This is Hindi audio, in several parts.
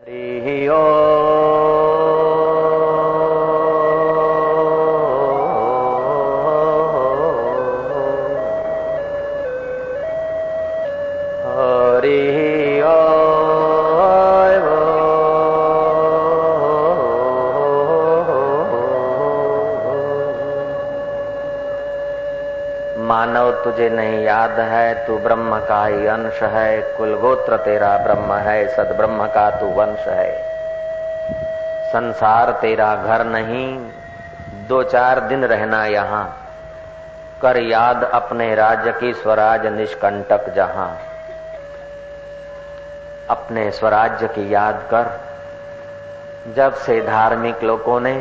हरि ओ हरि ओ मानव तुझे नहीं याद है, तू ब्रह्म का ही अंश है। कुल गोत्र तेरा ब्रह्म है, सद ब्रह्म का तू वंश है। संसार तेरा घर नहीं, दो चार दिन रहना यहाँ। कर याद अपने राज्य की स्वराज निष्कंटक जहाँ। अपने स्वराज्य की याद कर, जब से धार्मिक लोगों ने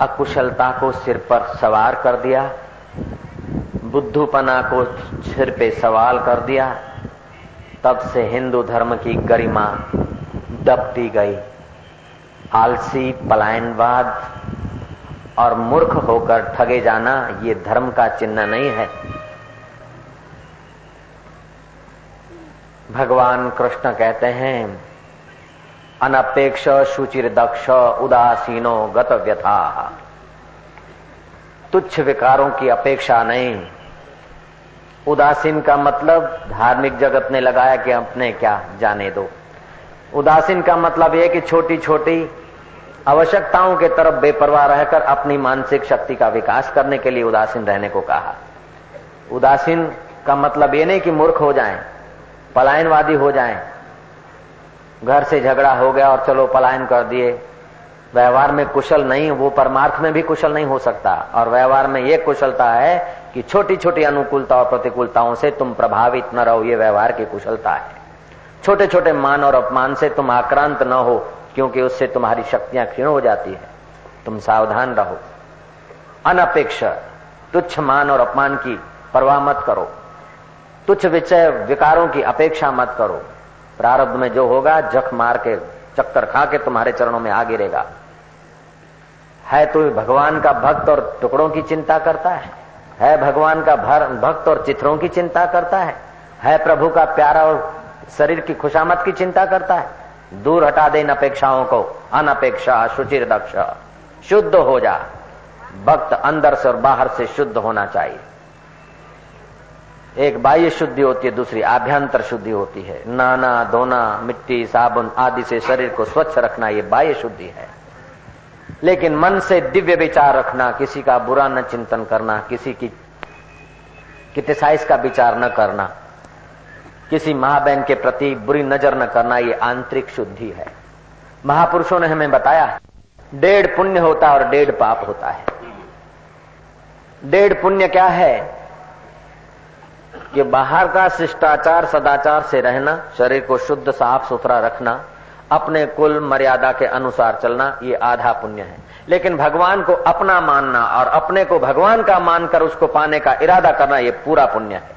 अकुशलता को सिर पर सवार कर दिया बुद्धूपना को सिर पे सवाल कर दिया। तब से हिंदू धर्म की गरिमा दबती गई। आलसी, पलायनवाद और मूर्ख होकर ठगे जाना ये धर्म का चिन्ह नहीं है। भगवान कृष्ण कहते हैं, अनपेक्ष शुचिर दक्ष उदासीनो गत व्यथा तुच्छ विकारों की अपेक्षा नहीं। उदासीन का मतलब धार्मिक जगत ने लगाया कि अपने क्या जाने दो। उदासीन का मतलब यह कि छोटी छोटी आवश्यकताओं के तरफ़ बेपरवाह रहकर अपनी मानसिक शक्ति का विकास करने के लिए उदासीन रहने को कहा। उदासीन का मतलब ये नहीं कि मूर्ख हो जाएँ, पलायनवादी हो जाएँ, घर से झगड़ा हो गया और चलो पलायन कर दिए व्यवहार में कुशल नहीं, वो परमार्थ में भी कुशल नहीं हो सकता। और व्यवहार में ये कुशलता है कि छोटी छोटी अनुकूलता और प्रतिकूलताओं से तुम प्रभावित न रहो, ये व्यवहार की कुशलता है। छोटे छोटे मान और अपमान से तुम आक्रांत न हो, क्योंकि उससे तुम्हारी शक्तियाँ क्षीण हो जाती है। तुम सावधान रहो। अनपेक्ष, तुच्छ मान और अपमान की परवाह मत करो। तुच्छ विचय विकारों की अपेक्षा मत करो। प्रारब्ध में जो होगा, जख मार के, चक्कर खा के तुम्हारे चरणों में आ गिरेगा है तो भगवान का भक्त और टुकड़ों की चिंता करता है। है भगवान का भर, भक्त और चित्रों की चिंता करता है। है प्रभु का प्यारा और शरीर की खुशामत की चिंता करता है। दूर हटा दे इन अपेक्षाओं को। अनपेक्षा, शुचिर दक्ष। शुद्ध हो जा। भक्त अंदर से और बाहर से शुद्ध होना चाहिए। एक बाह्य शुद्धि होती है, दूसरी आभ्यंतर शुद्धि होती है। नाना धोना मिट्टी, साबुन आदि से शरीर को स्वच्छ रखना ये बाह्य शुद्धि है। लेकिन मन से दिव्य विचार रखना, किसी का बुरा न चिंतन करना, किसी की कितसाइज का विचार न करना, किसी महाबहन के प्रति बुरी नज़र न करना, ये आंतरिक शुद्धि है। महापुरुषों ने हमें बताया, डेढ़ पुण्य होता और डेढ़ पाप होता है। डेढ़ पुण्य क्या है? कि बाहर का शिष्टाचार, सदाचार से रहना, शरीर को शुद्ध साफ़ सुथरा रखना अपने कुल मर्यादा के अनुसार चलना, ये आधा पुण्य है। लेकिन भगवान को अपना मानना और अपने को भगवान का मानकर उसको पाने का इरादा करना, ये पूरा पुण्य है।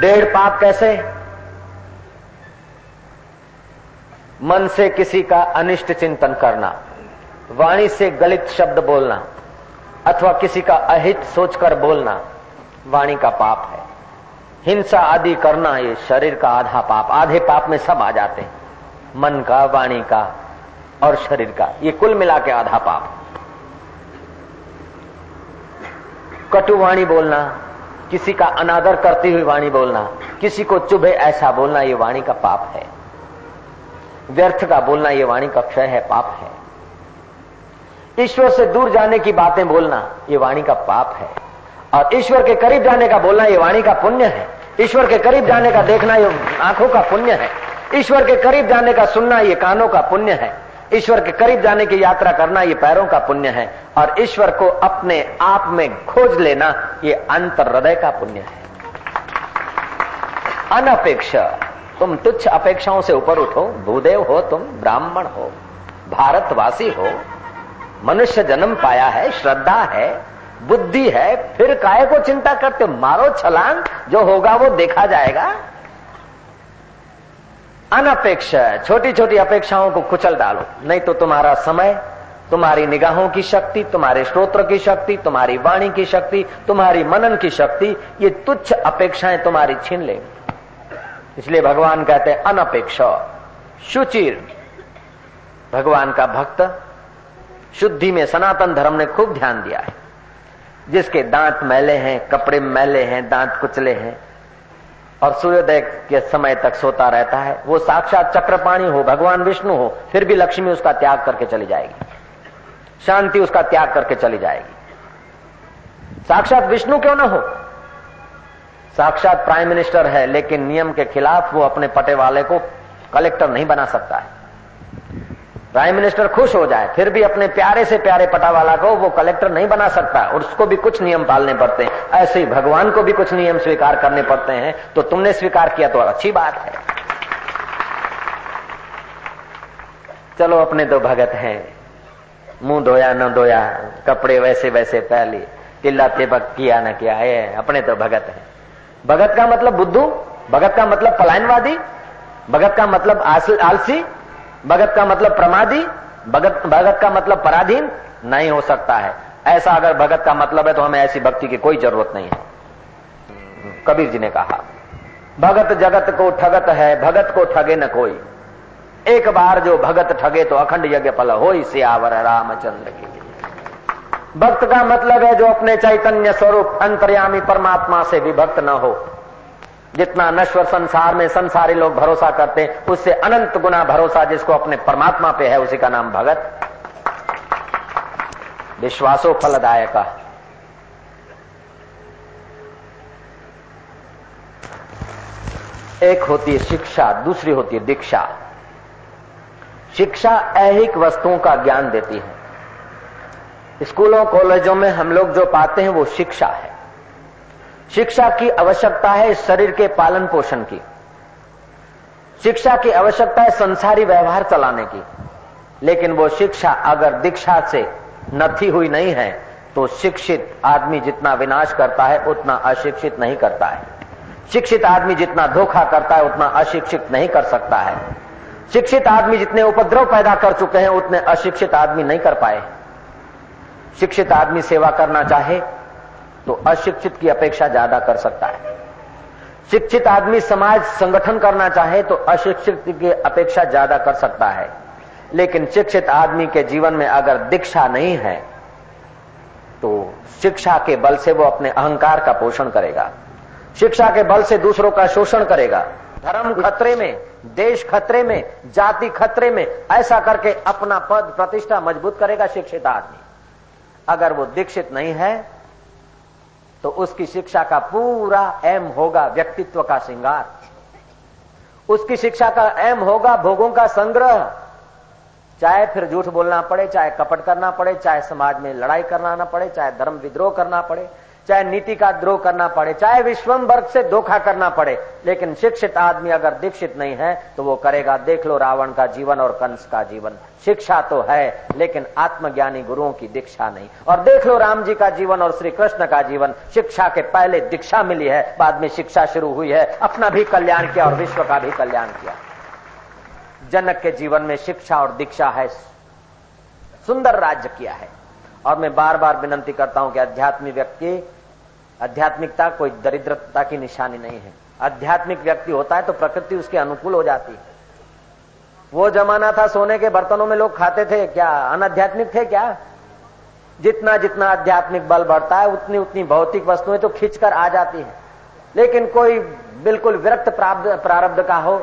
डेढ़ पाप कैसे? मन से किसी का अनिष्ट चिंतन करना, वाणी से गलित शब्द बोलना, अथवा किसी का अहित सोचकर बोलना, वाणी का पाप है। हिंसा आदि करना ये शरीर का आधा पाप, आधे पाप में सब आ जाते हैं। मन का, वाणी का और शरीर का, ये कुल मिला के आधा पाप। कटु वाणी बोलना, किसी का अनादर करती हुई वाणी बोलना, किसी को चुभे ऐसा बोलना, ये वाणी का पाप है। व्यर्थ का बोलना, ये वाणी का क्षय है, पाप है। ईश्वर से दूर जाने की बातें बोलना, ये वाणी का पाप है। और ईश्वर के करीब जाने का बोलना, ये वाणी का पुण्य है। ईश्वर के करीब जाने का देखना ये आँखों का पुण्य है। ईश्वर के करीब जाने का सुनना ये कानों का पुण्य है। ईश्वर के करीब जाने की यात्रा करना ये पैरों का पुण्य है। और ईश्वर को अपने आप में खोज लेना ये अंतर हृदय का पुण्य है। अनपेक्ष, तुम तुच्छ अपेक्षाओं से ऊपर उठो। भूदेव हो तुम, ब्राह्मण हो। भारतवासी हो। मनुष्य जन्म पाया है, श्रद्धा है। बुद्धि है, फिर काय को चिंता करते मारो छलांग, जो होगा वो देखा जाएगा। अनपेक्ष छोटी छोटी अपेक्षाओं को कुचल डालो। नहीं तो तुम्हारा समय, तुम्हारी निगाहों की शक्ति, तुम्हारे स्त्रोत्र की शक्ति, तुम्हारी वाणी की शक्ति, तुम्हारी मनन की शक्ति, ये तुच्छ अपेक्षाएँ तुम्हारी छीन ले। इसलिए भगवान कहते हैं, अनपेक्ष। शुचिर भगवान का भक्त, शुद्धि में सनातन धर्म ने खूब ध्यान दिया है। जिसके दांत मैले हैं, कपड़े मैले हैं, दांत कुचले हैं, और सूर्योदय के समय तक सोता रहता है, वो साक्षात चक्रपाणी हो, भगवान विष्णु हो, फिर भी लक्ष्मी उसका त्याग करके चली जाएगी। शांति उसका त्याग करके चली जाएगी। साक्षात विष्णु क्यों ना हो? साक्षात प्राइम मिनिस्टर है, लेकिन नियम के खिलाफ वो अपने पटे वाले को कलेक्टर नहीं बना सकता है। प्राइम मिनिस्टर खुश हो जाए, फिर भी अपने प्यारे से प्यारे पटावाला को वो कलेक्टर नहीं बना सकता और उसको भी कुछ नियम पालने पड़ते हैं। ऐसे ही भगवान को भी कुछ नियम स्वीकार करने पड़ते हैं तो तुमने स्वीकार किया तो अच्छी बात है। चलो, अपने तो भगत हैं। मुँह धोया, न धोया, कपड़े वैसे वैसे पहले टिल्ला तिबक किया न किया है अपने तो भगत है। भगत का मतलब बुद्धू, भगत का मतलब पलायनवादी, भगत का मतलब आलसी भगत का मतलब प्रमादी, भगत भगत का मतलब पराधीन नहीं हो सकता है। ऐसा अगर भगत का मतलब है तो हमें ऐसी भक्ति की कोई ज़रूरत नहीं है। कबीर जी ने कहा, भगत जगत को ठगत है, भगत को ठगे न कोई। एक बार जो भगत ठगे तो अखंड यज्ञ फल हो सियावर रामचंद्र की। भक्त का मतलब है जो अपने चैतन्य स्वरूप अंतर्यामी परमात्मा से विभक्त न हो। जितना नश्वर संसार में संसारी लोग भरोसा करते हैं, उससे अनंत गुना भरोसा जिसको अपने परमात्मा पे है, उसी का नाम भगत। विश्वासो फलदायक। एक होती है शिक्षा, दूसरी होती है दीक्षा। शिक्षा ऐहिक वस्तुओं का ज्ञान देती है। स्कूलों, कॉलेजों में हम लोग जो पाते हैं वो शिक्षा है। शिक्षा की आवश्यकता है शरीर के पालन पोषण की। शिक्षा की आवश्यकता है संसारी व्यवहार चलाने की। लेकिन वो शिक्षा अगर दीक्षा से नथी हुई नहीं है तो शिक्षित आदमी जितना विनाश करता है, उतना अशिक्षित नहीं करता है। शिक्षित आदमी जितना धोखा करता है, उतना अशिक्षित नहीं कर सकता है। शिक्षित आदमी जितने उपद्रव पैदा कर चुके हैं, उतने अशिक्षित आदमी नहीं कर पाए। शिक्षित आदमी सेवा करना चाहे तो अशिक्षित की अपेक्षा ज़्यादा कर सकता है। शिक्षित आदमी समाज संगठन करना चाहे तो अशिक्षित की अपेक्षा ज़्यादा कर सकता है। लेकिन शिक्षित आदमी के जीवन में अगर दीक्षा नहीं है तो शिक्षा के बल से वो अपने अहंकार का पोषण करेगा। शिक्षा के बल से दूसरों का शोषण करेगा। धर्म खतरे में देश खतरे में जाति खतरे में ऐसा करके अपना पद प्रतिष्ठा मज़बूत करेगा शिक्षित आदमी। अगर वो दीक्षित नहीं है तो उसकी शिक्षा का पूरा एम होगा व्यक्तित्व का श्रृंगार। उसकी शिक्षा का एम होगा भोगों का संग्रह। चाहे फिर झूठ बोलना पड़े, चाहे कपट करना पड़े, चाहे समाज में लड़ाई करना ना पड़े, चाहे धर्म विद्रोह करना पड़े चाहे नीति का द्रोह करना पड़े, चाहे विश्वम वर्ग से धोखा करना पड़े, लेकिन शिक्षित आदमी अगर दीक्षित नहीं है तो वो करेगा, देख लो रावण का जीवन और कंस का जीवन। शिक्षा तो है, लेकिन आत्मज्ञानी गुरुओं की दीक्षा नहीं। और देख लो राम जी का जीवन और श्री कृष्ण का जीवन, शिक्षा के पहले दीक्षा मिली है, बाद में शिक्षा शुरू हुई है, अपना भी कल्याण किया और विश्व का भी कल्याण किया। जनक के जीवन में शिक्षा और दीक्षा है, सुंदर राज्य किया है। और मैं बार बार विनंती करता हूँ कि अध्यात्मिक व्यक्ति, आध्यात्मिकता कोई दरिद्रता की निशानी नहीं है। आध्यात्मिक व्यक्ति होता है तो प्रकृति उसके अनुकूल हो जाती है। वो जमाना था सोने के बर्तनों में लोग खाते थे, क्या अनाध्यात्मिक थे क्या? जितना जितना आध्यात्मिक बल बढ़ता है, उतनी उतनी भौतिक वस्तुएँ तो खींचकर आ जाती है। लेकिन कोई बिल्कुल विरक्त प्रारब्ध का हो,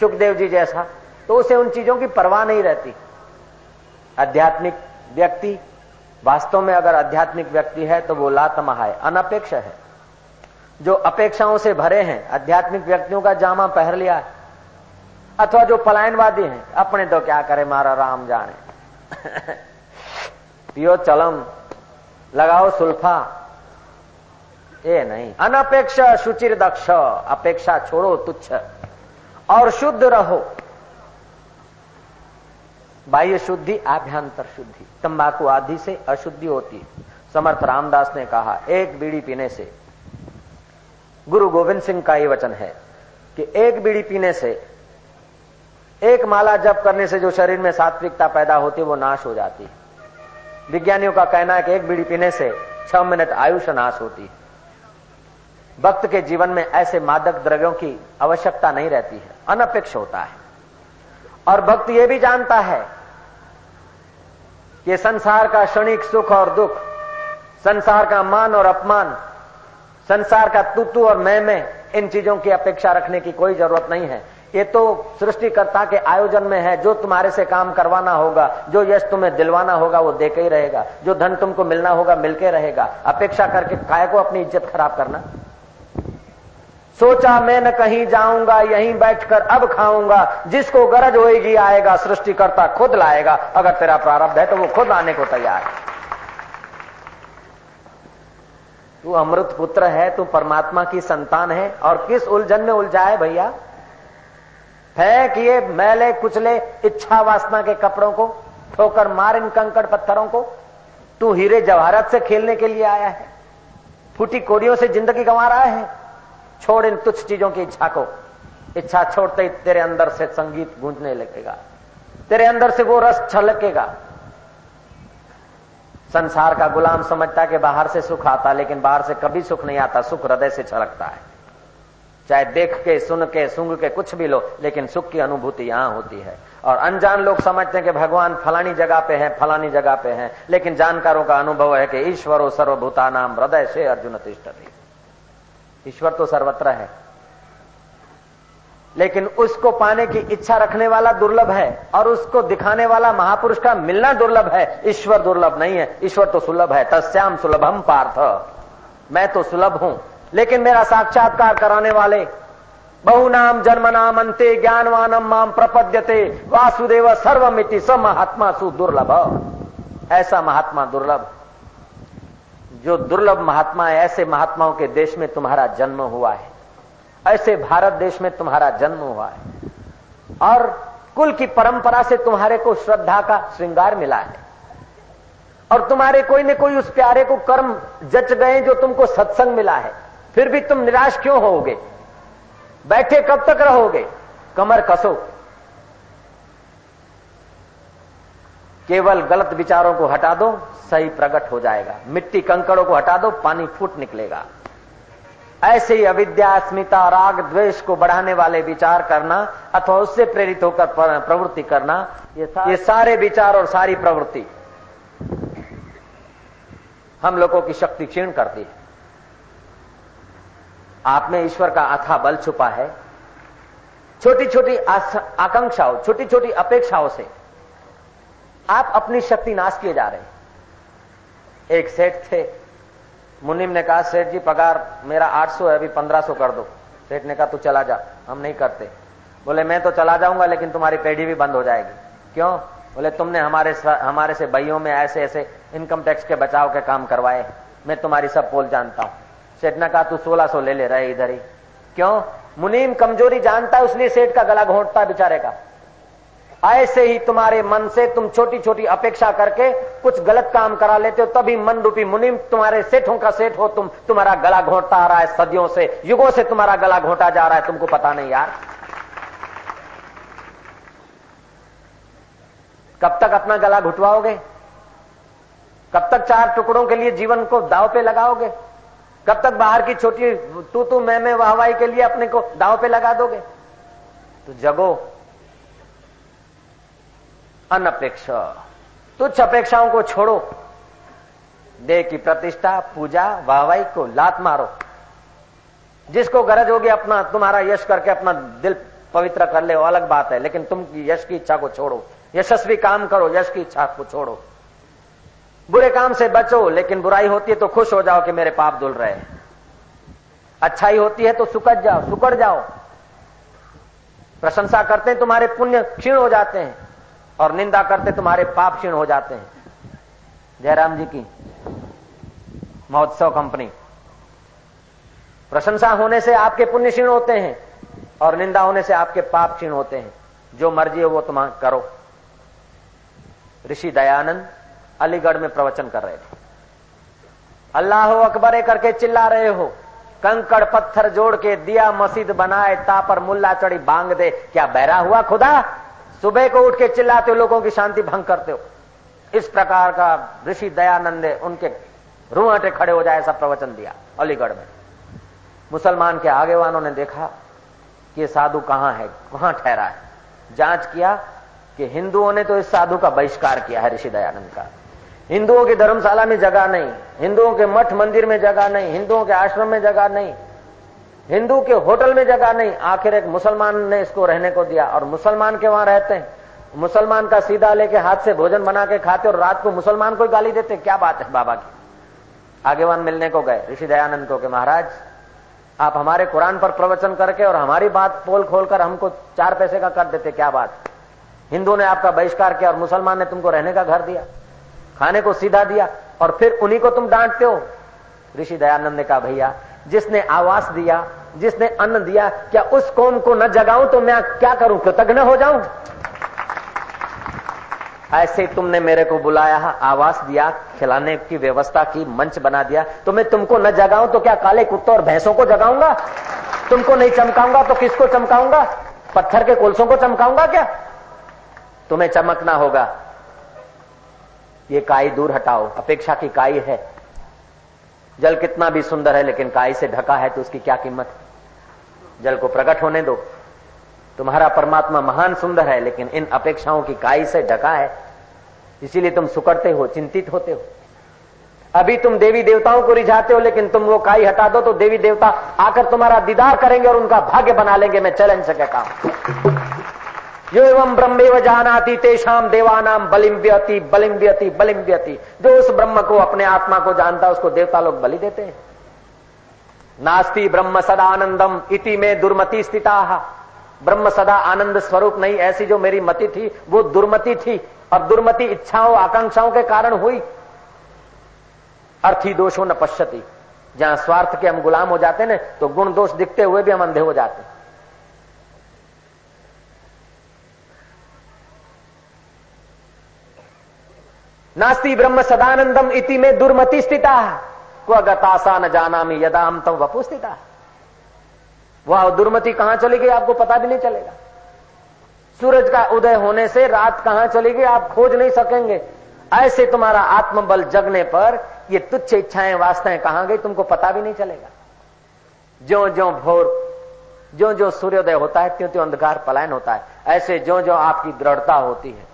सुखदेव जी जैसा तो उसे उन चीज़ों की परवाह नहीं रहती। आध्यात्मिक व्यक्ति वास्तव में अगर आध्यात्मिक व्यक्ति है तो वो लातमहा है अनपेक्ष है। जो अपेक्षाओं से भरे हैं, आध्यात्मिक व्यक्तियों का जामा पहर लिया है, अथवा जो पलायनवादी हैं, अपने तो क्या करे, मारा राम जाने। पियो चलम, लगाओ सुल्फा। ये नहीं। अनपेक्ष सुचिर दक्ष, अपेक्षा छोड़ो तुच्छ, और शुद्ध रहो। बाह्य शुद्धि, आभ्यंतर शुद्धि। तंबाकू आदि से अशुद्धि होती समर्थ रामदास ने कहा, एक बीड़ी पीने से, गुरु गोविंद सिंह का ये वचन है कि एक बीड़ी पीने से, एक माला जप करने से जो शरीर में सात्विकता पैदा होती है, वो नाश हो जाती है। विज्ञानियों का कहना है कि एक बीड़ी पीने से छह मिनट आयुष नाश होती है। भक्त के जीवन में ऐसे मादक द्रव्यों की आवश्यकता नहीं रहती है। अनपेक्ष होता है। और भक्त यह भी जानता है कि संसार का क्षणिक सुख और दुख, संसार का मान और अपमान, संसार का तुतु और मैं में इन चीज़ों की अपेक्षा रखने की कोई ज़रूरत नहीं है। ये तो सृष्टिकर्ता के आयोजन में है। जो तुम्हारे से काम करवाना होगा, जो यश तुम्हें दिलवाना होगा, वो देके ही रहेगा। जो धन तुमको मिलना होगा, मिलके रहेगा। अपेक्षा करके काय को अपनी इज़्ज़त खराब करना? सोचा मैं न कहीं जाऊँगा, यहीं बैठकर अब खाऊँगा। जिसको गरज होएगी आएगा, सृष्टिकर्ता खुद लाएगा। अगर तेरा प्रारब्ध है तो वो खुद आने को तैयार है। तू अमृत पुत्र है, तू परमात्मा की संतान है, और किस उलझन में उलझा है भैया फेंक ये मैले, कुचले, इच्छा वासना के कपड़ों को, ठोकर मार इन कंकड़ पत्थरों को? तू हीरे जवाहरत से खेलने के लिए आया है। फूटी कोड़ियों से ज़िंदगी गंवा रहा है। छोड़ इन तुच्छ चीज़ों की इच्छा को। इच्छा छोड़ते ही तेरे अंदर से संगीत गूंजने लगेगा। तेरे अंदर से वो रस छलकेगा। संसार का गुलाम समझता कि बाहर से सुख आता, लेकिन बाहर से कभी सुख नहीं आता, सुख हृदय से छलकता है। चाहे देख के, सुन के सुंग के कुछ भी लो, लेकिन सुख की अनुभूति यहाँ होती है। और अनजान लोग समझते हैं कि भगवान फलानी जगह पे है, फलानी जगह पे है, लेकिन जानकारों का अनुभव है कि ईश्वरो सर्वभूता नाम हृदय से अर्जुन तिष्ठती। ईश्वर तो सर्वत्र है। लेकिन उसको पाने की इच्छा रखने वाला दुर्लभ है और उसको दिखाने वाला महापुरुष का मिलना दुर्लभ है। ईश्वर दुर्लभ नहीं है। ईश्वर तो सुलभ है। तस्याम सुलभम पार्थ। मैं तो सुलभ हूँ, लेकिन मेरा साक्षात्कार कराने वाले। बहुनाम जन्म नाम अंते ज्ञानवानम माम प्रपद्यते। वासुदेव सर्वमिति स महात्मा सु दुर्लभ। ऐसा महात्मा दुर्लभ जो दुर्लभ महात्मा है, ऐसे महात्माओं के देश में तुम्हारा जन्म हुआ है। ऐसे भारत देश में तुम्हारा जन्म हुआ है। और कुल की परंपरा से तुम्हारे को श्रद्धा का श्रृंगार मिला है। और तुम्हारे कोई न कोई उस प्यारे को कर्म जच गए जो तुमको सत्संग मिला है। फिर भी तुम निराश क्यों होगे बैठे कब तक रहोगे? कमर कसो। केवल गलत विचारों को हटा दो सही प्रकट हो जाएगा। मिट्टी कंकड़ों को हटा दो पानी फूट निकलेगा। ऐसे ही अविद्या अस्मिता राग द्वेष को बढ़ाने वाले विचार करना अथवा उससे प्रेरित होकर प्रवृत्ति करना ये सारे, ये सारे विचार और सारी प्रवृत्ति हम लोगों की शक्ति क्षीण करती है। आप में ईश्वर का अथा बल छुपा है। छोटी छोटी आकांक्षाओं छोटी छोटी अपेक्षाओं से आप अपनी शक्ति नाश किए जा रहे हैं। एक सेठ थे। मुनिम ने कहा, सेठ जी, पगार मेरा 800 है, अभी 1500 कर दो। सेठ ने कहा, तू चला जा, हम नहीं करते। बोले, मैं तो चला जाऊँगा, लेकिन तुम्हारी पेढ़ी भी बंद हो जाएगी। क्यों? बोले, तुमने हमारे हमारे से भाइयों में ऐसे ऐसे इनकम टैक्स के बचाव के काम करवाए मैं तुम्हारी सब पोल जानता हूँ। सेठ ने कहा, तू सोलह सौ ले ले, रहे इधर ही। क्यों? मुनीम कमज़ोरी जानता है, उसलिए सेठ का गला घोटता है बेचारे का। ऐसे ही तुम्हारे मन से तुम छोटी छोटी अपेक्षा करके कुछ गलत काम करा लेते हो, तभी मन रूपी मुनिम तुम्हारे सेठों का सेठ हो, तुम, तुम्हारा गला घोटता आ रहा है सदियों से, युगों से तुम्हारा गला घोटा जा रहा है, तुमको पता नहीं यार। कब तक अपना गला घुटवाओगे? कब तक चार टुकड़ों के लिए जीवन को दाव पे लगाओगे? कब तक बाहर की छोटी तू तू मैं मैं वाहवाही के लिए अपने को दाव पे लगा दोगे? तो जगो। अनपेक्ष। तुच्छ अपेक्षाओं को छोड़ो। देह की प्रतिष्ठा, पूजा, वाहवाही को लात मारो। जिसको गरज होगी अपना, तुम्हारा यश करके अपना दिल पवित्र कर ले, वो अलग बात है। लेकिन तुम यश की इच्छा को छोड़ो। यशस्वी काम करो, यश की इच्छा को छोड़ो। बुरे काम से बचो, लेकिन बुराई होती है तो खुश हो जाओ कि मेरे पाप धुल रहे अच्छाई होती है तो सुकड़ जाओ सुकड़ जाओ। प्रशंसा करते हैं, तुम्हारे पुण्य क्षीण हो जाते हैं। और निंदा करते तुम्हारे पाप क्षीण हो जाते हैं। जयराम जी की महोत्सव कंपनी। प्रशंसा होने से आपके पुण्य क्षीण होते हैं और निंदा होने से आपके पाप क्षीण होते हैं। जो मर्ज़ी हो वो तुम करो। ऋषि दयानंद अलीगढ़ में प्रवचन कर रहे थे। अल्लाह अकबरे करके चिल्ला रहे हो। कंकड़ पत्थर जोड़ के दिया मस्जिद बनाए ता पर मुल्ला चढ़ी बांग दे। क्या बहरा हुआ खुदा? सुबह को उठ के चिल्लाते हो, लोगों की शांति भंग करते हो। इस प्रकार का ऋषि दयानंद उनके रूहटे खड़े हो जाए, ऐसा प्रवचन दिया अलीगढ़ में। मुसलमान के आगे वालों ने देखा कि साधु कहाँ है, कहाँ ठहरा है। जाँच किया कि हिंदुओं ने तो इस साधु का बहिष्कार किया है, ऋषि दयानंद का। हिंदुओं की धर्मशाला में जगह नहीं, हिंदुओं के मठ मंदिर में जगह नहीं, हिंदुओं के आश्रम में जगह नहीं हिंदू के होटल में जगह नहीं, आखिर एक मुसलमान ने इसको रहने को दिया और मुसलमान के वहाँ रहते हैं। मुसलमान का सीधा लेके हाथ से भोजन बना के खाते और रात को मुसलमान को गाली देते, क्या बात है बाबा की? आगेवान मिलने को गए, ऋषि दयानंद को के महाराज, आप हमारे कुरान पर प्रवचन करके और हमारी बात पोल खोलकर हमको चार पैसे का कर देते, क्या बात? हिंदू ने आपका बहिष्कार किया और मुसलमान ने तुमको रहने का घर दिया, खाने को सीधा दिया और फिर उन्हीं को तुम डांटते हो। ऋषि दयानंद ने कहा, भैया जिसने आवास दिया, जिसने अन्न दिया, क्या उस कौम को न जगाऊं तो मैं क्या करूँ? कृतज्ञ हो जाऊँ? ऐसे तुमने मेरे को बुलाया, आवास दिया, खिलाने की व्यवस्था की, मंच बना दिया तो मैं तुमको न जगाऊं तो क्या काले कुत्तों और भैंसों को जगाऊँगा? तुमको नहीं चमकाऊँगा तो किसको चमकाऊँगा? पत्थर के कोलसों को चमकाऊँगा क्या? तुम्हें चमकना होगा। ये काई दूर हटाओ, अपेक्षा की काई है। जल कितना भी सुंदर है, लेकिन काई से ढका है तो उसकी क्या कीमत? जल को प्रकट होने दो। तुम्हारा परमात्मा महान सुंदर है, लेकिन इन अपेक्षाओं की काई से ढका है। इसीलिए तुम सुकड़ते हो, चिंतित होते हो। अभी तुम देवी देवताओं को रिझाते हो, लेकिन तुम वो काई हटा दो तो देवी देवता आकर तुम्हारा दीदार करेंगे और उनका भाग्य बना लेंगे। मैं चैलेंज से कहता हूँ। जो एवं ब्रह्मेव जानाती तेषाम देवानाम बलिम व्यति बलिम व्यति बलिम व्यति जो उस ब्रह्म को, अपने आत्मा को जानता है, उसको देवता लोग बलि देते हैं। नास्ति ब्रह्म सदानंदम इति में दुर्मति स्थिता। ब्रह्म सदा आनंद स्वरूप नहीं, ऐसी जो मेरी मति थी, वो दुर्मति थी। और दुर्मति इच्छाओं, आकांक्षाओं के कारण हुई। अर्थी दोषो न पश्यति। जहाँ स्वार्थ के हम गुलाम हो जाते ना तो गुण दोष दिखते हुए भी हम अंधे हो जाते नास्ति ब्रह्म सदानंदम इति में दुर्मति स्थिता। को गतासा न जाना में यदा हम तम वपु स्थिता। वह दुर्मति कहाँ चली गई आपको पता भी नहीं चलेगा। सूरज का उदय होने से रात कहाँ चली गई आप खोज नहीं सकेंगे। ऐसे तुम्हारा आत्मबल जगने पर ये तुच्छ इच्छाएँ, वास्ताएँ कहाँ गई तुमको पता भी नहीं चलेगा। जो जो भोर जो जो सूर्योदय होता है त्यों त्यों अंधकार पलायन होता है। ऐसे जो जो आपकी दृढ़ता होती है।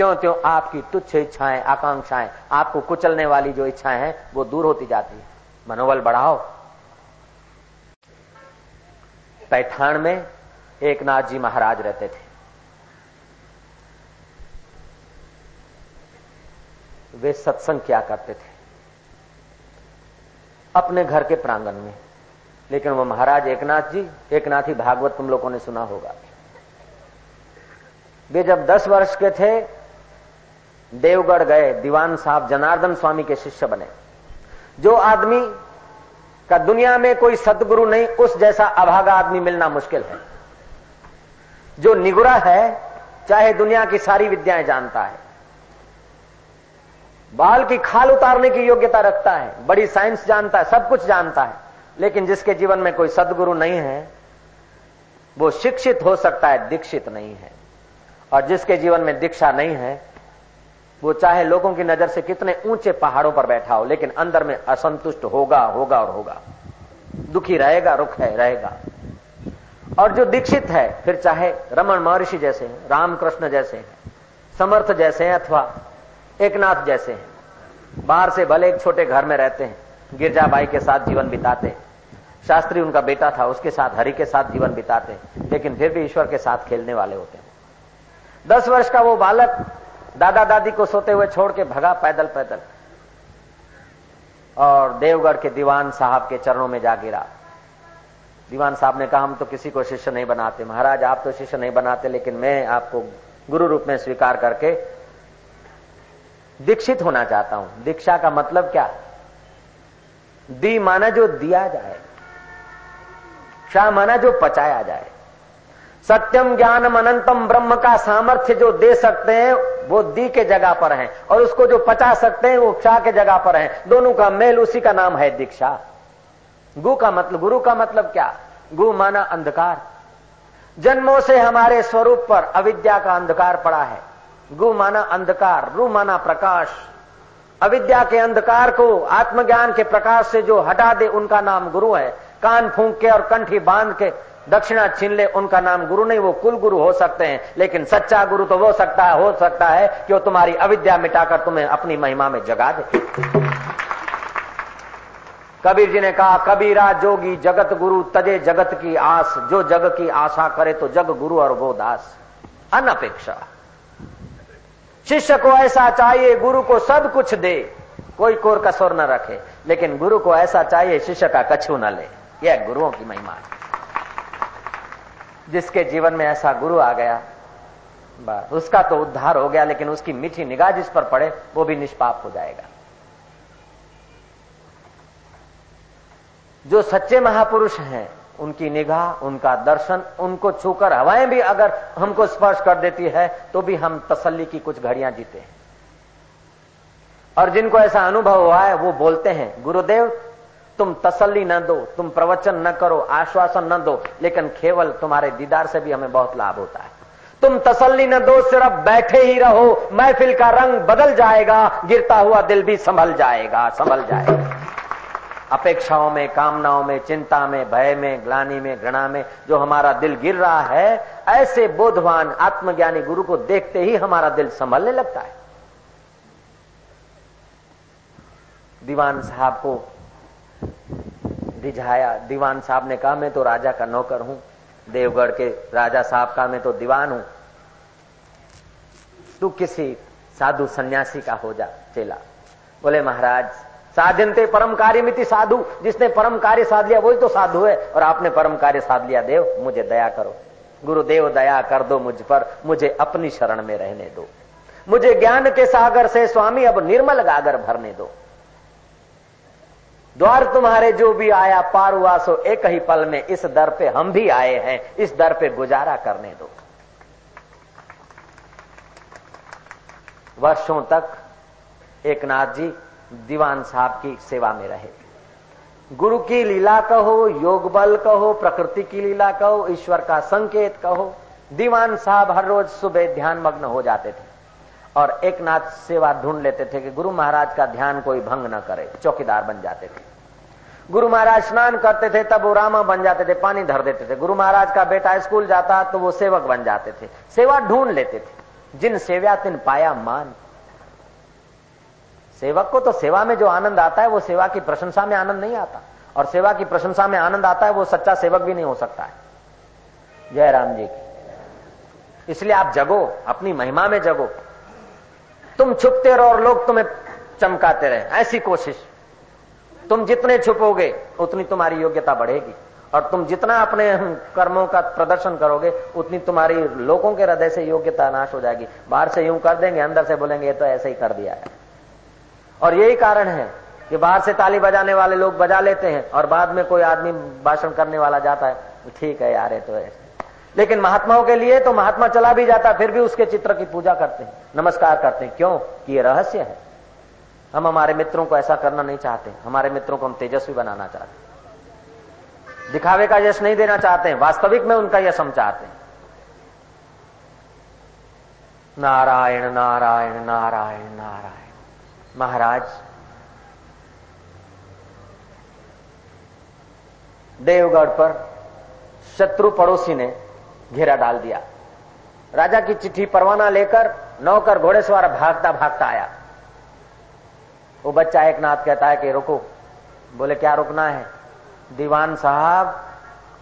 त्यों त्यों आपकी तुच्छ इच्छाएँ, आकांक्षाएँ, आपको कुचलने वाली जो इच्छाएँ हैं, वो दूर होती जाती है। मनोबल बढ़ाओ। पैठान में एक नाथ जी महाराज रहते थे। वे सत्संग क्या करते थे। अपने घर के प्रांगण में। लेकिन वो महाराज एकनाथ जी, एकनाथ ही भागवत तुम लोगों ने सुना होगा। वे जब दस वर्ष के थे देवगढ़ गए, दीवान साहब जनार्दन स्वामी के शिष्य बने। जो आदमी का दुनिया में कोई सदगुरु नहीं, उस जैसा अभागा आदमी मिलना मुश्किल है। जो निगुरा है, चाहे दुनिया की सारी विद्याएँ जानता है। बाल की खाल उतारने की योग्यता रखता है, बड़ी साइंस जानता है, सब कुछ जानता है। लेकिन जिसके जीवन में कोई सदगुरु नहीं है, वो शिक्षित हो सकता है, दीक्षित नहीं है। और जिसके जीवन में दीक्षा नहीं है वो चाहे लोगों की नज़र से कितने ऊँचे पहाड़ों पर बैठा हो, लेकिन अंदर में असंतुष्ट होगा होगा और होगा। दुखी रहेगा रुख है, रहेगा। और जो दीक्षित है, फिर चाहे रमन महर्षि जैसे हैं, रामकृष्ण जैसे हैं, समर्थ जैसे हैं अथवा एकनाथ जैसे हैं, बाहर से भले एक छोटे घर में रहते हैं गिरजा गिरजाबाई के साथ जीवन बिताते हैं। शास्त्री उनका बेटा था, उसके साथ, हरि के साथ जीवन बिताते हैं, लेकिन फिर भी ईश्वर के साथ खेलने वाले होते हैं। दस वर्ष का वो बालक दादा दादी को सोते हुए छोड़ के भगा पैदल पैदल। और देवगढ़ के दीवान साहब के चरणों में जा गिरा। दीवान साहब ने कहा, हम तो किसी को शिष्य नहीं बनाते। महाराज, आप तो शिष्य नहीं बनाते, लेकिन मैं आपको गुरु रूप में स्वीकार करके दीक्षित होना चाहता हूँ। दीक्षा का मतलब क्या? दी माना जो दिया जाए। शाह माना जो पचाया जाए। सत्यम ज्ञानम अनंतम ब्रह्म का सामर्थ्य जो दे सकते हैं वो दी के जगह पर है और उसको जो पचा सकते हैं वो क्षा के जगह पर है। दोनों का मेल उसी का नाम है दीक्षा। गु का मतलब गुरु का मतलब क्या? गु माना अंधकार। जन्मों से हमारे स्वरूप पर अविद्या का अंधकार पड़ा है। गु माना अंधकार, रू माना प्रकाश। अविद्या के अंधकार को आत्मज्ञान के प्रकाश से जो हटा दे, उनका नाम गुरु है। कान फूंक के और कंठी बाँध के दक्षिणा छीन ले, उनका नाम गुरु नहीं, वो कुल गुरु हो सकते हैं, लेकिन सच्चा गुरु तो वो सकता है, हो सकता है कि वो तुम्हारी अविद्या मिटाकर तुम्हें अपनी महिमा में जगा दे। कबीर जी ने कहा, कबीरा, जोगी, जगत गुरु, तजे जगत की आस, जो जग की आशा करे तो जग गुरु और वो दास। अनपेक्षा। शिष्य को ऐसा चाहिए, गुरु को सब कुछ दे, कोई कोर कसोर न रखे, लेकिन गुरु को ऐसा चाहिए, शिष्य का कछु न ले। यह गुरुओं की महिमा है। जिसके जीवन में ऐसा गुरु आ गया उसका तो उद्धार हो गया, लेकिन उसकी मीठी निगाह जिस पर पड़े, वो भी निष्पाप हो जाएगा। जो सच्चे महापुरुष हैं, उनकी निगाह, उनका दर्शन, उनको छूकर हवाएँ भी अगर हमको स्पर्श कर देती है तो भी हम तसल्ली की कुछ घड़ियाँ जीते हैं। और जिनको ऐसा अनुभव हुआ है, वो बोलते हैं, गुरुदेव तुम तसल्ली न दो, तुम प्रवचन न करो, आश्वासन न दो, लेकिन केवल तुम्हारे दीदार से भी हमें बहुत लाभ होता है। तुम तसल्ली न दो, सिर्फ़ बैठे ही रहो, महफिल का रंग बदल जाएगा, गिरता हुआ दिल भी संभल जाएगा संभल जाएगा। अपेक्षाओं में, कामनाओं में, चिंता में, भय में, ग्लानी में, घृणा में, जो हमारा दिल गिर रहा है, ऐसे बोधवान, आत्मज्ञानी गुरु को देखते ही हमारा दिल संभलने लगता है। दीवान साहब को रिझाया दीवान साहब ने कहा, मैं तो राजा का नौकर हूँ। देवगढ़ के राजा साहब का मैं तो दीवान हूँ। तू किसी साधु सन्यासी का हो जा, चेला। बोले, महाराज साधनते परम कार्य मिति साधु। जिसने परम कार्य साध लिया, वही तो साधु है। और आपने परम कार्य साध लिया, देव, मुझे दया करो। गुरुदेव, दया कर दो मुझ पर। मुझे अपनी शरण में रहने दो। मुझे ज्ञान के सागर से स्वामी, अब निर्मल गागर भरने दो। द्वार तुम्हारे जो भी आया, पार हुआ, सो एक ही पल में इस दर पे हम भी आए हैं। इस दर पे गुजारा करने दो। वर्षों तक एक नाथ जी दीवान साहब की सेवा में रहे। गुरु की लीला कहो, योग बल कहो, प्रकृति की लीला कहो, ईश्वर का संकेत कहो। दीवान साहब हर रोज सुबह ध्यान मग्न हो जाते थे। और एक नाथ सेवा ढूंढ लेते थे कि गुरु महाराज का ध्यान कोई भंग न करे, चौकीदार बन जाते थे। गुरु महाराज स्नान करते थे, तब वो रामा बन जाते थे, पानी धर देते थे। गुरु महाराज का बेटा स्कूल जाता तो वो सेवक बन जाते थे। सेवा ढूंढ लेते थे। जिन सेवा तिन पाया मान। सेवक को तो सेवा में जो आनंद आता है, वो सेवा की प्रशंसा में आनंद नहीं आता। और सेवा की प्रशंसा में आनंद आता है, वो सच्चा सेवक भी नहीं हो सकता है। जय राम जी की। इसलिए आप जगो, अपनी महिमा में जगो। तुम छुपते रहो और लोग तुम्हें चमकाते रहे। ऐसी कोशिश। तुम जितने छुपोगे, उतनी तुम्हारी योग्यता बढ़ेगी। और तुम जितना अपने कर्मों का प्रदर्शन करोगे, उतनी तुम्हारी लोगों के हृदय से योग्यता नाश हो जाएगी। बाहर से यूँ कर देंगे, अंदर से बोलेंगे, ये तो ऐसे ही कर दिया है। और यही कारण है कि बाहर से ताली बजाने वाले लोग बजा लेते हैं और बाद में कोई आदमी भाषण करने वाला जाता है, ठीक है यार तो ऐसे लेकिन महात्माओं के लिए तो महात्मा चला भी जाता, फिर भी उसके चित्र की पूजा करते हैं, नमस्कार करते हैं। क्यों? कि ये रहस्य है। हम हमारे मित्रों को ऐसा करना नहीं चाहते। हमारे मित्रों को हम तेजस्वी बनाना चाहते दिखावे का यश नहीं देना चाहते हैं। वास्तविक में उनका यश हम चाहते हैं। नारायण नारायण नारायण नारायण। महाराज, देवगढ़ पर शत्रु पड़ोसी ने घेरा डाल दिया। राजा की चिट्ठी परवाना लेकर नौकर घोड़े सवार भागता भागता आया। वो बच्चा एक नाथ कहता है कि, रुको। बोले, क्या रुकना है? दीवान साहब,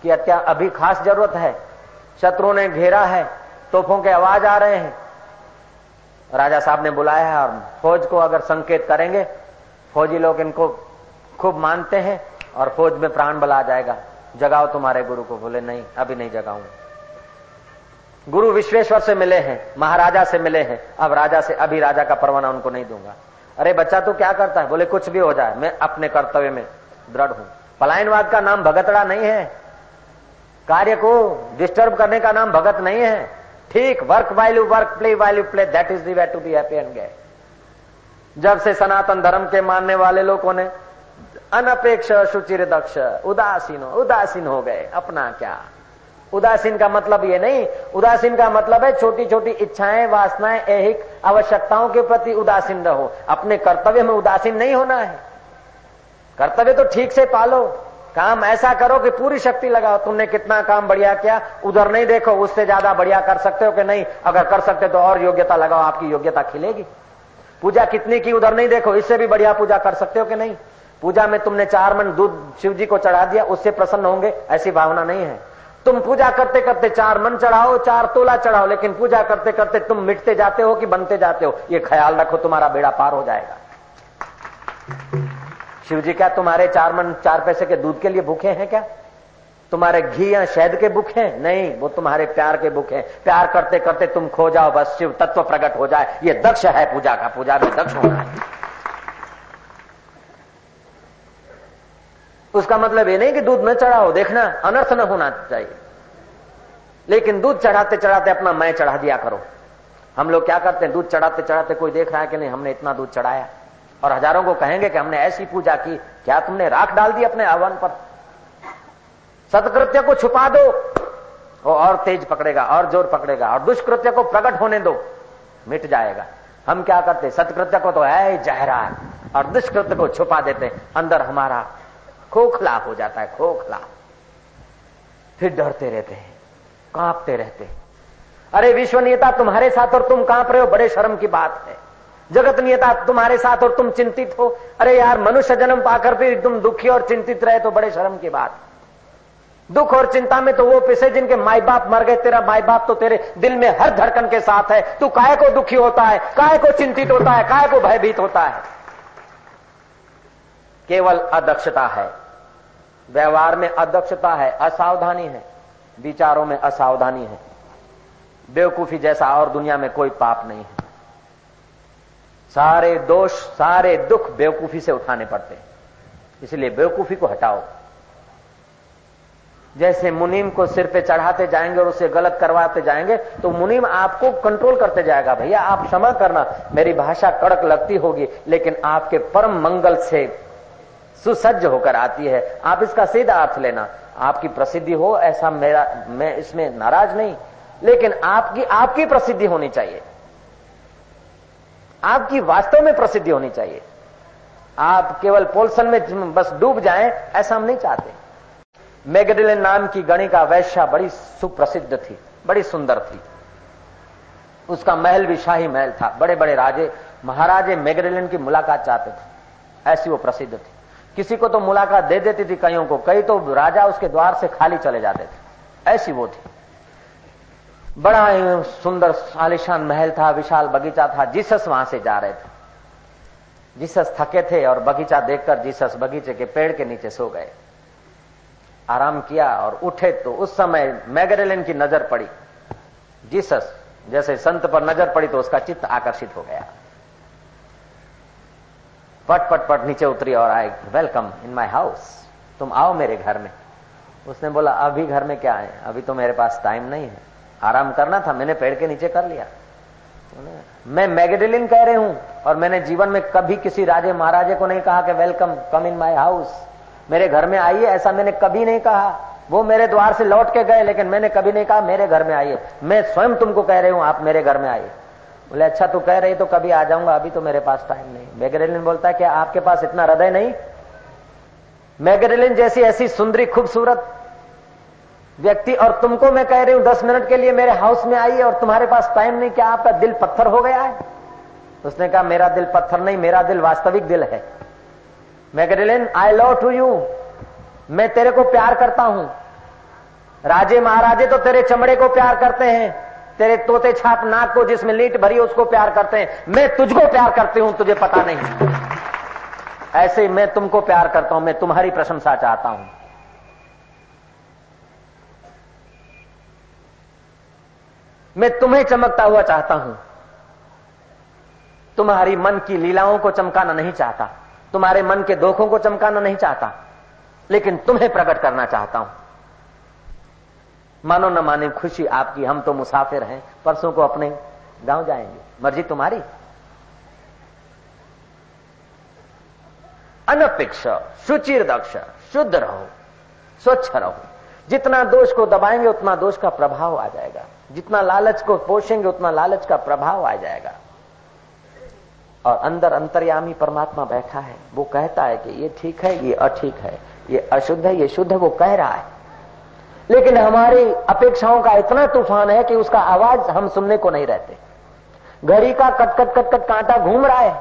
की अत्या, अभी खास ज़रूरत है। शत्रु ने घेरा है तोपों के आवाज़ आ रहे हैं। राजा साहब ने बुलाया है और फौज को अगर संकेत करेंगे, फौजी लोग इनको खूब मानते हैं और फौज में प्राण बला जाएगा। जगाओ तुम्हारे गुरु को। बोले, नहीं, अभी नहीं जगाऊँगा। गुरु विश्वेश्वर से मिले हैं, महाराजा से मिले हैं। अब राजा से, अभी राजा का परवाना उनको नहीं दूँगा। अरे बच्चा, तू क्या करता है? बोले, कुछ भी हो जाए, मैं अपने कर्तव्य में दृढ़ हूँ। पलायनवाद का नाम भगतड़ा नहीं है। कार्य को डिस्टर्ब करने का नाम भगत नहीं है। ठीक work value work play value play that is the to be happy and gay जब से सनातन धर्म के मानने वाले लोगों ने अनपेक्ष, सुचिर दक्ष, उदासीन उदासीन हो गए, अपना क्या? उदासीन का मतलब ये नहीं। उदासीन का मतलब है छोटी छोटी इच्छाएँ, वासनाएँ, ऐहिक आवश्यकताओं के प्रति उदासीन रहो। अपने कर्तव्य में उदासीन नहीं होना है। कर्तव्य तो ठीक से पालो। काम ऐसा करो कि पूरी शक्ति लगाओ। तुमने कितना काम बढ़िया किया, उधर नहीं देखो, उससे ज़्यादा बढ़िया कर सकते हो कि नहीं? अगर कर सकते तो और योग्यता लगाओ, आपकी योग्यता खिलेगी। पूजा कितनी की उधर नहीं देखो, इससे भी बढ़िया पूजा कर सकते हो कि नहीं? पूजा में तुमने चार मन दूध शिव जी को चढ़ा दिया, उससे प्रसन्न होंगे, ऐसी भावना नहीं है। तुम पूजा करते करते चार मन चढ़ाओ, चार तोला चढ़ाओ, लेकिन पूजा करते करते तुम मिटते जाते हो कि बनते जाते हो? ये ख्याल रखो, तुम्हारा बेड़ा पार हो जाएगा। शिव जी क्या तुम्हारे चार मन, चार पैसे के दूध के लिए भूखे हैं क्या? तुम्हारे घी या शहद के बुक हैं? नहीं, वो तुम्हारे प्यार के बुक हैं। प्यार करते करते तुम खो जाओ, बस शिव तत्व प्रकट हो जाए। ये दक्ष है पूजा का, पूजा में दक्ष होना है। उसका मतलब ये नहीं कि दूध न चढ़ाओ, देखना, अनर्थ न होना चाहिए। लेकिन दूध चढ़ाते चढ़ाते अपना मैं चढ़ा दिया करो। हम लोग क्या करते हैं? दूध चढ़ाते चढ़ाते कोई देख रहा है कि नहीं, हमने इतना दूध चढ़ाया। और हज़ारों को कहेंगे कि हमने ऐसी पूजा की, क्या तुमने राख डाल दी अपने आह्वान पर? सत्कृत्य को छुपा दो। वो और तेज पकड़ेगा, और ज़ोर पकड़ेगा, और दुष्कृत्य को प्रकट होने दो। मिट जाएगा। हम क्या करते सत्कृत्य को तो है ही जहरा और दुष्कृत्य को छुपा देते अंदर हमारा खोखला हो जाता है, खोखला। फिर डरते रहते हैं, कांपते रहते हैं। अरे विश्वनीयता तुम्हारे साथ और तुम काँप रहे हो, बड़े शर्म की बात है। जगत नियता तुम्हारे साथ और तुम चिंतित हो। अरे यार, मनुष्य जन्म पाकर भी तुम दुखी और चिंतित रहे तो बड़े शर्म की बात। दुख और चिंता में तो वो पिसे जिनके माई बाप मर गए, तेरा माई बाप तो तेरे दिल में हर धड़कन के साथ है। तू काय को दुखी होता है, काय को चिंतित होता है, काय को भयभीत होता है? केवल अदक्षता है। व्यवहार में अदक्षता है, असावधानी है, विचारों में असावधानी है। बेवकूफ़ी जैसा और दुनिया में कोई पाप नहीं है। सारे दोष, सारे दुख बेवकूफ़ी से उठाने पड़ते हैं। इसलिए बेवकूफ़ी को हटाओ। जैसे मुनीम को सिर पे चढ़ाते जाएँगे और उसे गलत करवाते जाएँगे तो मुनीम आपको कंट्रोल करते जाएगा, भैया, आप क्षमा करना, मेरी भाषा कड़क लगती होगी, लेकिन आपके परम मंगल से सुसज्ज होकर आती है। आप इसका सीधा अर्थ लेना, आपकी प्रसिद्धि हो, ऐसा मेरा, मैं इसमें नाराज़ नहीं, लेकिन आपकी आपकी प्रसिद्धि होनी चाहिए। आपकी वास्तव में प्रसिद्धि होनी चाहिए। आप केवल पोलसन में बस डूब जाएँ, ऐसा हम नहीं चाहते। मैगडिलन नाम की गणिका वैश्या बड़ी सुप्रसिद्ध थी, बड़ी सुंदर थी। उसका महल भी शाही महल था बड़े बड़े राजे, महाराजे मैगडिलन की मुलाकात चाहते थे। ऐसी वो प्रसिद्ध थी। किसी को तो मुलाकात दे देती थी कईयों को, कई तो राजा उसके द्वार से खाली चले जाते थे। ऐसी वो थी। बड़ा सुंदर, आलिशान महल था, विशाल बगीचा था, जीसस वहाँ से जा रहे थे। जीसस थके थे और बगीचा देखकर जीसस बगीचे के पेड़ के नीचे सो गए। आराम किया और उठे तो उस समय मैगरेलिन की नज़र पड़ी। जीसस जैसे संत पर नज़र पड़ी तो उसका चित्त आकर्षित हो गया। पट पट पट, नीचे उतरी और आए वेलकम इन माय हाउस तुम आओ मेरे घर में. उसने बोला, अभी घर में क्या है? अभी तो मेरे पास टाइम नहीं है। आराम करना था, मैंने पेड़ के नीचे कर लिया. मैं मैगडेलिन कह रही हूँ और मैंने जीवन में कभी किसी राजे महाराजे को नहीं कहा कि welcome come in my house मेरे घर में आइए, ऐसा मैंने कभी नहीं कहा। वो मेरे द्वार से लौट के गए, लेकिन मैंने कभी नहीं कहा, मेरे घर में आइए। मैं स्वयं तुमको कह रही हूँ, आप मेरे घर में आइए। बोले अच्छा तू कह रही तो कभी आ जाऊँगा, अभी तो मेरे पास टाइम नहीं। मैगरेलिन बोलता है कि आपके पास इतना हृदय नहीं? मैगरेलिन जैसी ऐसी सुंदरी, खूबसूरत व्यक्ति, और तुमको मैं कह रही हूँ, दस मिनट के लिए मेरे हाउस में आइए और तुम्हारे पास टाइम नहीं, क्या आपका दिल पत्थर हो गया है? उसने कहा, मेरा दिल पत्थर नहीं, मेरा दिल वास्तविक दिल है। मैगरेलिन आई लव टू यू मैं तेरे को प्यार करता हूँ। राजे महाराजे तो तेरे चमड़े को प्यार करते हैं। तेरे तोते छाप नाक को जिसमें लीट भरी उसको प्यार करते हैं। मैं तुझको प्यार करती हूँ, तुझे पता नहीं ऐसे मैं तुमको प्यार करता हूँ, मैं तुम्हारी प्रशंसा चाहता हूँ। मैं तुम्हें चमकता हुआ चाहता हूँ। तुम्हारी मन की लीलाओं को चमकाना नहीं चाहता। तुम्हारे मन के दोखों को चमकाना नहीं चाहता। लेकिन तुम्हें प्रकट करना चाहता हूँ। मानो न माने खुशी आपकी, हम तो मुसाफिर हैं, परसों को अपने गाँव जाएँगे। मर्ज़ी तुम्हारी। अनपेक्ष सुचिर दक्ष शुद्ध रहो, स्वच्छ रहो। जितना दोष को दबाएँगे, उतना दोष का प्रभाव आ जाएगा। जितना लालच को पोषेंगे, उतना लालच का प्रभाव आ जाएगा। और अंदर अंतर्यामी परमात्मा बैठा है। वो कहता है कि ये ठीक है, ये अठीक है, ये अशुद्ध है, ये शुद्ध है, वो कह रहा है। लेकिन हमारी अपेक्षाओं का इतना तूफ़ान है कि उसका आवाज़ हम सुनने को नहीं रहते। घड़ी का कट कट कट कट कांटा घूम रहा है।